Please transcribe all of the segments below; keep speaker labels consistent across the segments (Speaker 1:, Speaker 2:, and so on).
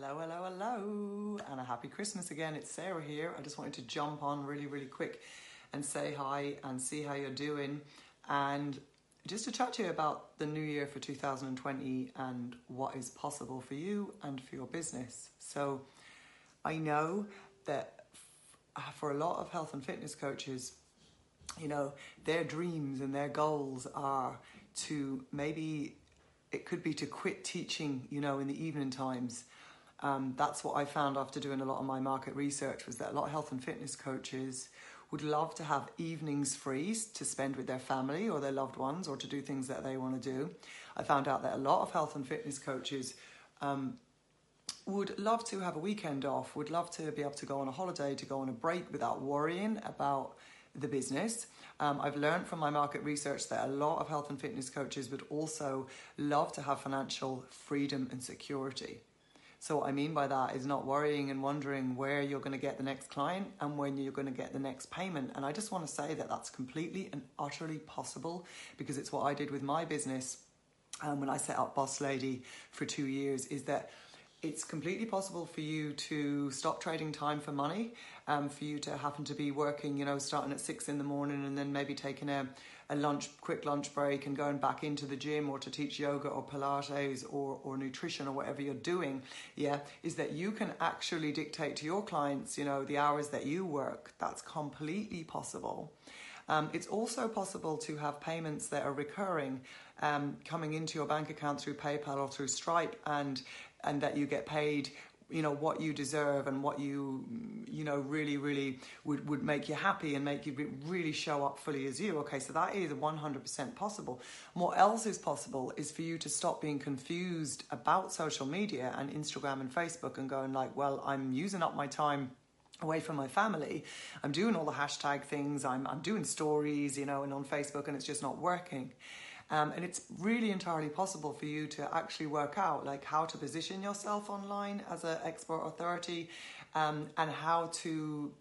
Speaker 1: Hello, hello, hello, and a happy Christmas again. It's Sarah here. I just wanted to jump on really, really quick and say hi and see how you're doing, and just to chat to you about the new year for 2020 and what is possible for you and for your business. So, I know that for a lot of health and fitness coaches, you know, their dreams and their goals are to maybe it could be to quit teaching, you know, in the evening times um, that's what I found after doing a lot of my market research was that a lot of health and fitness coaches would love to have evenings free to spend with their family or their loved ones or to do things that they want to do. I found out that a lot of health and fitness coaches um, would love to have a weekend off, would love to be able to go on a holiday, to go on a break without worrying about the business. Um, I've learned from my market research that a lot of health and fitness coaches would also love to have financial freedom and security. So, what I mean by that is not worrying and wondering where you're going to get the next client and when you're going to get the next payment. And I just want to say that that's completely and utterly possible because it's what I did with my business um, when I set up Boss Lady for two years. Is that it's completely possible for you to stop trading time for money, um, for you to happen to be working, you know, starting at six in the morning and then maybe taking a a lunch, quick lunch break and going back into the gym or to teach yoga or Pilates or, or nutrition or whatever you're doing, yeah, is that you can actually dictate to your clients, you know, the hours that you work. That's completely possible. Um, it's also possible to have payments that are recurring um, coming into your bank account through PayPal or through Stripe and and that you get paid you know what you deserve and what you you know really really would, would make you happy and make you really show up fully as you. Okay so that is 100% possible. What else is possible is for you to stop being confused about social media and instagram and facebook and going like well i'm using up my time away from my family. I'm doing all the hashtag things. I'm, I'm doing stories you know and on facebook and it's just not working um, and it's really entirely possible for you to actually work out like how to position yourself online as an expert authority um, and how to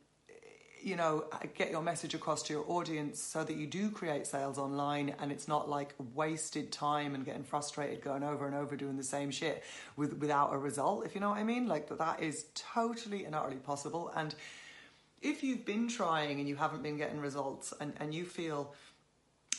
Speaker 1: you know get your message across to your audience so that you do create sales online and it's not like wasted time and getting frustrated going over and over doing the same shit with without a result if you know what i mean? Like that is totally and utterly possible. And if you've been trying and you haven't been getting results and, and you feel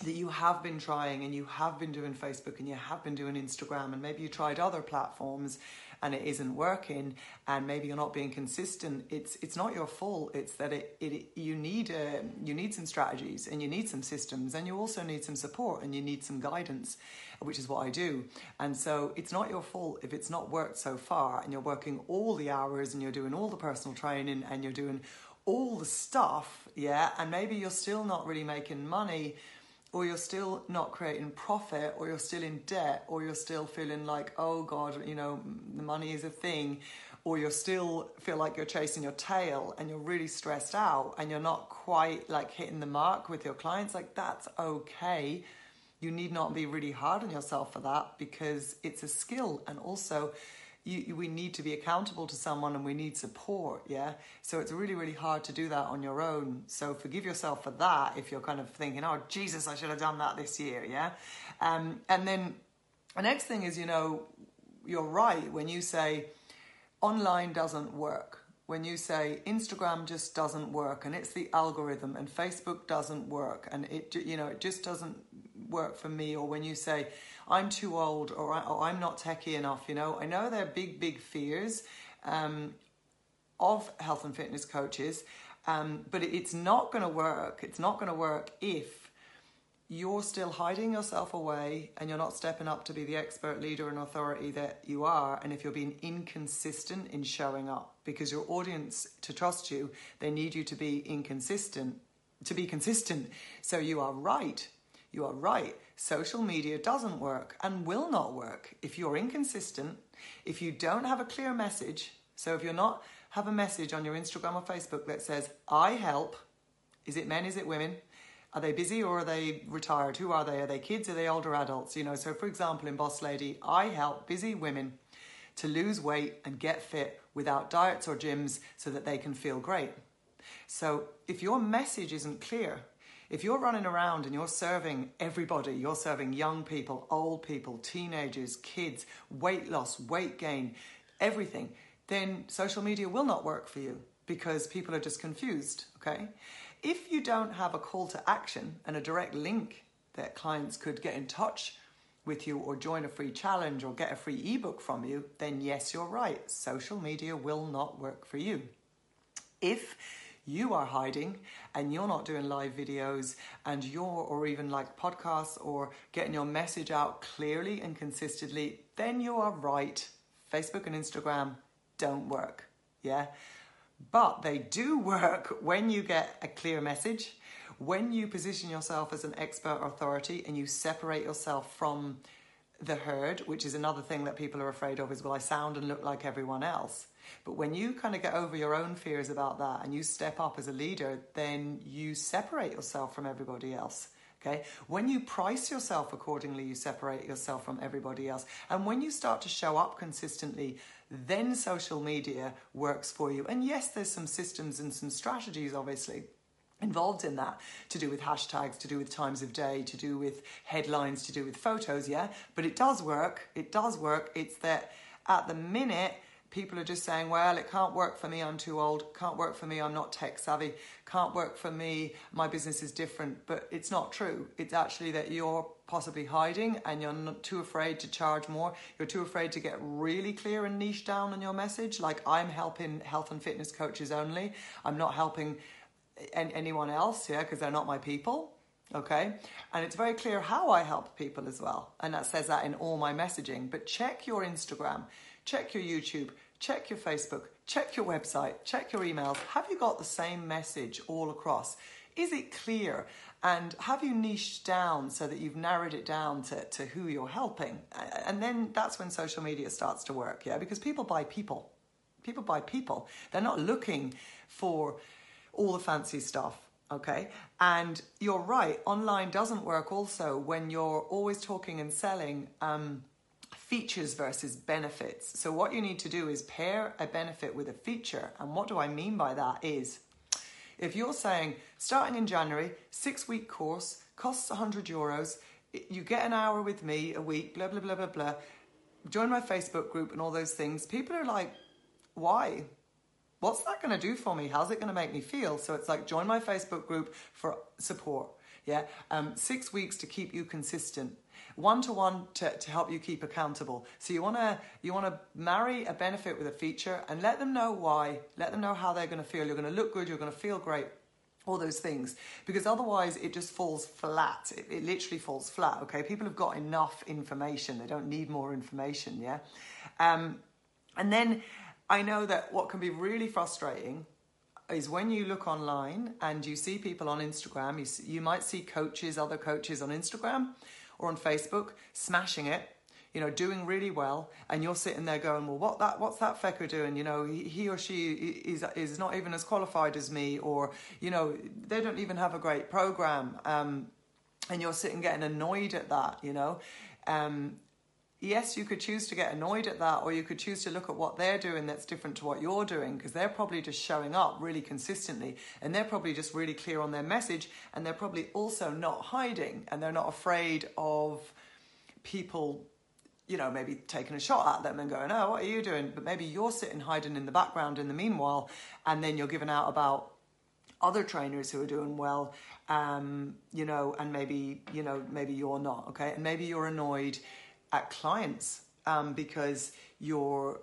Speaker 1: that you have been trying and you have been doing Facebook and you have been doing Instagram and maybe you tried other platforms and it isn't working and maybe you're not being consistent it's it's not your fault. It's that it, it you need a, uh, you need some strategies and you need some systems and you also need some support and you need some guidance which is what I do. And so it's not your fault if it's not worked so far and you're working all the hours and you're doing all the personal training and you're doing all the stuff yeah and maybe you're still not really making money or you're still not creating profit, or you're still in debt, or you're still feeling like, oh God, you know, the money is a thing, or you still feel like you're chasing your tail and you're really stressed out and you're not quite like hitting the mark with your clients, like that's okay. You need not be really hard on yourself for that because it's a skill and also you, we need to be accountable to someone and we need support, yeah? So it's really, really hard to do that on your own. So forgive yourself for that if you're kind of thinking, oh, Jesus, I should have done that this year, yeah? Um, and then the next thing is, you know, you're right when you say online doesn't work. When you say Instagram just doesn't work and it's the algorithm and Facebook doesn't work and it, you know, it just doesn't work for me, or when you say, I'm too old or, or I'm not techie enough, you know. I know they're big, big fears um, of health and fitness coaches, um, but it's not going to work. It's not going to work if you're still hiding yourself away and you're not stepping up to be the expert leader and authority that you are and if you're being inconsistent in showing up because your audience to trust you they need you to be inconsistent to be consistent so you are right you are right. Social media doesn't work and will not work if you're inconsistent, if you don't have a clear message. So if you're not have a message on your Instagram or Facebook that says, I help, is it men, is it women? Are they busy or are they retired? Who are they? Are they kids? Are they older adults? You know, so for example, in Boss Lady, I help busy women to lose weight and get fit without diets or gyms so that they can feel great. So if your message isn't clear, if you're running around and you're serving everybody, you're serving young people, old people, teenagers, kids, weight loss, weight gain, everything, then social media will not work for you because people are just confused, okay? If you don't have a call to action and a direct link that clients could get in touch with you or join a free challenge or get a free ebook from you, then yes, you're right. Social media will not work for you. If you are hiding and you're not doing live videos and you're or even like podcasts or getting your message out clearly and consistently then you are right. Facebook and instagram don't work yeah? But they do work when you get a clear message when you position yourself as an expert authority and you separate yourself from the herd which is another thing that people are afraid of is well i sound and look like everyone else but when you kind of get over your own fears about that and you step up as a leader, then you separate yourself from everybody else. Okay. When you price yourself accordingly, you separate yourself from everybody else. And when you start to show up consistently, then social media works for you. And yes, there's some systems and some strategies, obviously, involved in that to do with hashtags, to do with times of day, to do with headlines, to do with photos. Yeah. But it does work. It does work. It's that at the minute, people are just saying, well, it can't work for me, I'm too old, can't work for me, I'm not tech savvy, can't work for me, my business is different. But it's not true. It's actually that you're possibly hiding and you're not too afraid to charge more. You're too afraid to get really clear and niche down on your message. Like I'm helping health and fitness coaches only. I'm not helping anyone else, yeah, because they're not my people. Okay, and it's very clear how I help people as well, and that says that in all my messaging. But check your Instagram, check your YouTube, check your Facebook, check your website, check your emails. Have you got the same message all across? Is it clear? And have you niched down so that you've narrowed it down to, to who you're helping? And then that's when social media starts to work, yeah? Because people buy people. People buy people. They're not looking for all the fancy stuff okay? And you're right, online doesn't work also when you're always talking and selling um, features versus benefits. So, what you need to do is pair a benefit with a feature. And what do I mean by that is if you're saying starting in January, six week course, costs 100 euros, you get an hour with me a week, blah, blah, blah, blah, blah, join my Facebook group and all those things, people are like, why? What's that going to do for me? How's it going to make me feel? So it's like join my Facebook group for support. Yeah, um, six weeks to keep you consistent one to one to help you keep accountable. So you want to you want to marry a benefit with a feature and let them know why. Let them know how they're going to feel. You're going to look good. You're going to feel great. All those things, because otherwise it just falls flat. It, it literally falls flat. Okay, people have got enough information. They don't need more information. Yeah, um, and then I know that what can be really frustrating is when you look online and you see people on Instagram, you, you might see coaches, other coaches on Instagram, or on Facebook, smashing it, you know, doing really well, and you're sitting there going, well, what that, what's that fecker doing? You know, he, he or she is is not even as qualified as me, or you know, they don't even have a great program, um, and you're sitting getting annoyed at that, you know. Um, yes, you could choose to get annoyed at that, or you could choose to look at what they're doing that's different to what you're doing, because they're probably just showing up really consistently and they're probably just really clear on their message, and they're probably also not hiding and they're not afraid of people. You know, maybe taking a shot at them and going, Oh, what are you doing? But maybe you're sitting hiding in the background in the meanwhile, and then you're giving out about other trainers who are doing well, um, you know, and maybe, you know, maybe you're not, okay? And maybe you're annoyed at clients um, because you're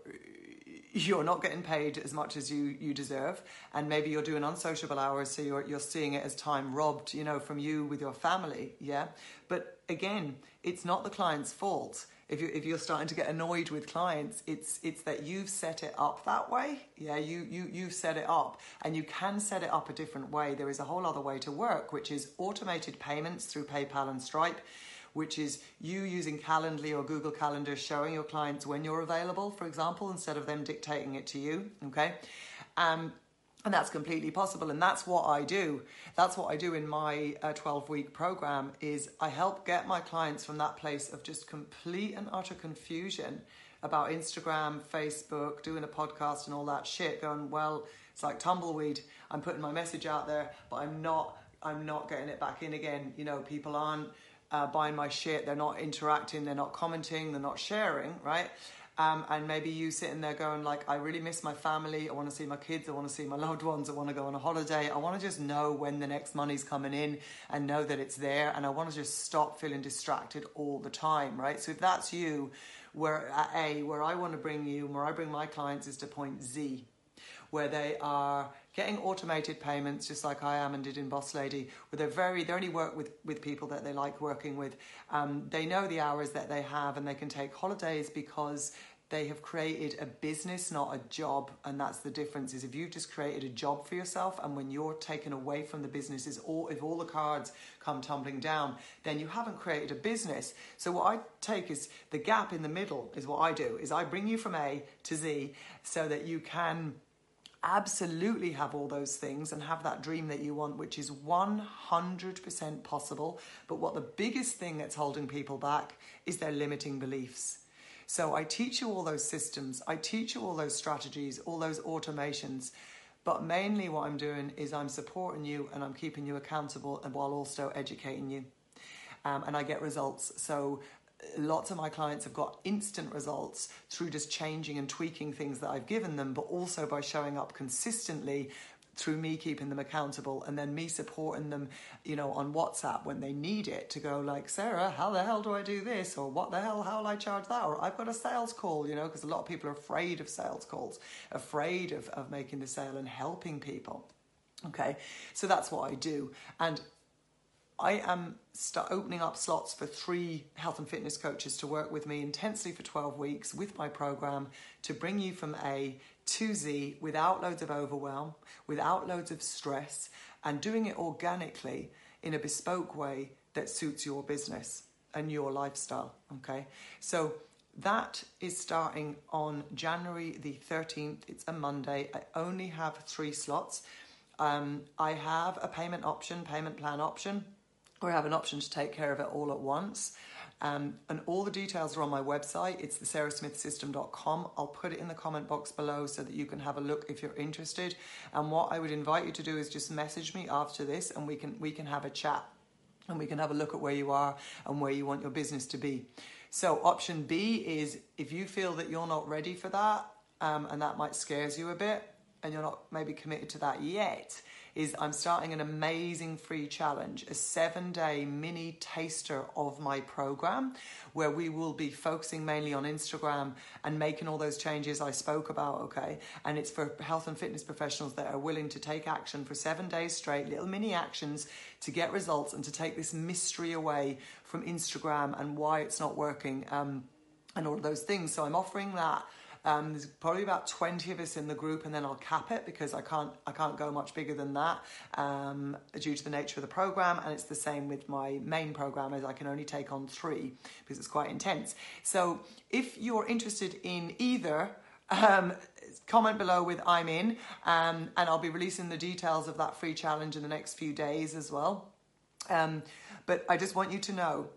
Speaker 1: you're not getting paid as much as you you deserve. And maybe you're doing unsociable hours so you're you're seeing it as time robbed you know from you with your family yeah? But again it's not the client's fault. If you if you're starting to get annoyed with clients it's it's that you've set it up that way yeah? You you you've set it up and you can set it up a different way. There is a whole other way to work which is automated payments through PayPal and Stripe which is you using Calendly or Google Calendar showing your clients when you're available, for example, instead of them dictating it to you. Okay. Um, and that's completely possible and that's what i do that's what i do in my 12 uh, week program is i help get my clients from that place of just complete and utter confusion about instagram facebook doing a podcast and all that shit going well it's like tumbleweed i'm putting my message out there but i'm not i'm not getting it back in again you know people aren't uh, buying my shit, they're not interacting, they're not commenting, they're not sharing, right? Um, and maybe you sitting there going like, I really miss my family. I want to see my kids. I want to see my loved ones. I want to go on a holiday. I want to just know when the next money's coming in and know that it's there. And I want to just stop feeling distracted all the time, right? So if that's you, where at A, where I want to bring you, where I bring my clients is to point Z, where they are getting automated payments just like I am and did in Boss Lady, where they're very, they only work with, with people that they like working with. Um, they know the hours that they have and they can take holidays because they have created a business, not a job, and that's the difference. Is if you've just created a job for yourself, and when you're taken away from the business, is all if all the cards come tumbling down, then you haven't created a business. So what I take is the gap in the middle is what I do. Is I bring you from A to Z so that you can absolutely have all those things and have that dream that you want, which is 100% possible. But what the biggest thing that's holding people back is their limiting beliefs. So I teach you all those systems, I teach you all those strategies, all those automations. But mainly, what I'm doing is I'm supporting you and I'm keeping you accountable and while also educating you. Um, and I get results. So lots of my clients have got instant results through just changing and tweaking things that I've given them, but also by showing up consistently through me keeping them accountable and then me supporting them, you know, on WhatsApp when they need it to go like, Sarah, how the hell do I do this? Or what the hell, how will I charge that? Or I've got a sales call, you know, because a lot of people are afraid of sales calls, afraid of, of making the sale and helping people. Okay, so that's what I do. And I am start opening up slots for three health and fitness coaches to work with me intensely for 12 weeks with my program to bring you from A to Z without loads of overwhelm, without loads of stress, and doing it organically in a bespoke way that suits your business and your lifestyle. Okay, so that is starting on January the 13th. It's a Monday. I only have three slots. Um, I have a payment option, payment plan option or have an option to take care of it all at once. Um, and all the details are on my website. It's the sarahsmithsystem.com. I'll put it in the comment box below so that you can have a look if you're interested. And what I would invite you to do is just message me after this and we can we can have a chat and we can have a look at where you are and where you want your business to be. So option B is if you feel that you're not ready for that um, and that might scares you a bit and you're not maybe committed to that yet, is I'm starting an amazing free challenge, a seven day mini taster of my program where we will be focusing mainly on Instagram and making all those changes I spoke about, okay? And it's for health and fitness professionals that are willing to take action for seven days straight, little mini actions to get results and to take this mystery away from Instagram and why it's not working um, and all of those things. So I'm offering that um, there's probably about 20 of us in the group, and then I'll cap it because I can't I can't go much bigger than that um, due to the nature of the program. And it's the same with my main program, as I can only take on three because it's quite intense. So if you're interested in either. Um, comment below with I'm in, um, and I'll be releasing the details of that free challenge in the next few days as well. Um, but I just want you to know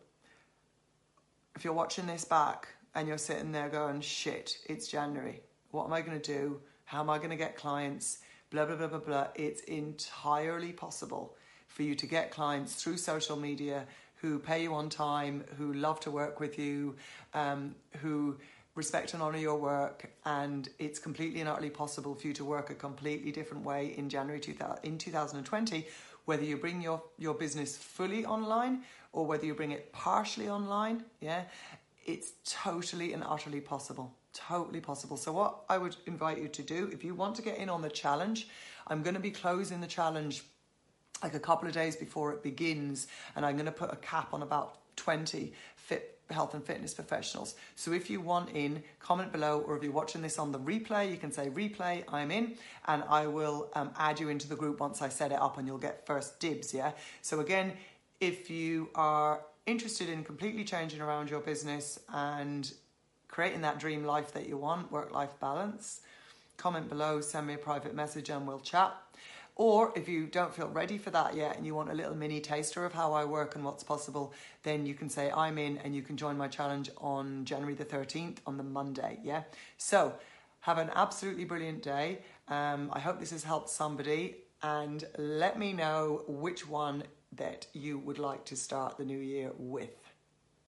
Speaker 1: if you're watching this back, and you're sitting there going, shit, it's January. What am I going to do? How am I going to get clients? Blah, blah, blah, blah, blah. It's entirely possible for you to get clients through social media who pay you on time, who love to work with you, um, who respect and honor your work. And it's completely and utterly possible for you to work a completely different way in January 2000, in 2020, whether you bring your, your business fully online or whether you bring it partially online. Yeah it's totally and utterly possible. Totally possible. So, what I would invite you to do, if you want to get in on the challenge, I'm going to be closing the challenge like a couple of days before it begins, and I'm going to put a cap on about 20 fit health and fitness professionals. So if you want in, comment below, or if you're watching this on the replay, you can say replay, I'm in, and I will um, add you into the group once I set it up, and you'll get first dibs. Yeah. So again, if you are interested in completely changing around your business and creating that dream life that you want, work life balance, comment below, send me a private message, and we'll chat. Or if you don't feel ready for that yet and you want a little mini taster of how I work and what's possible, then you can say I'm in and you can join my challenge on January the 13th on the Monday. Yeah. So have an absolutely brilliant day. Um, I hope this has helped somebody and let me know which one that you would like to start the new year with.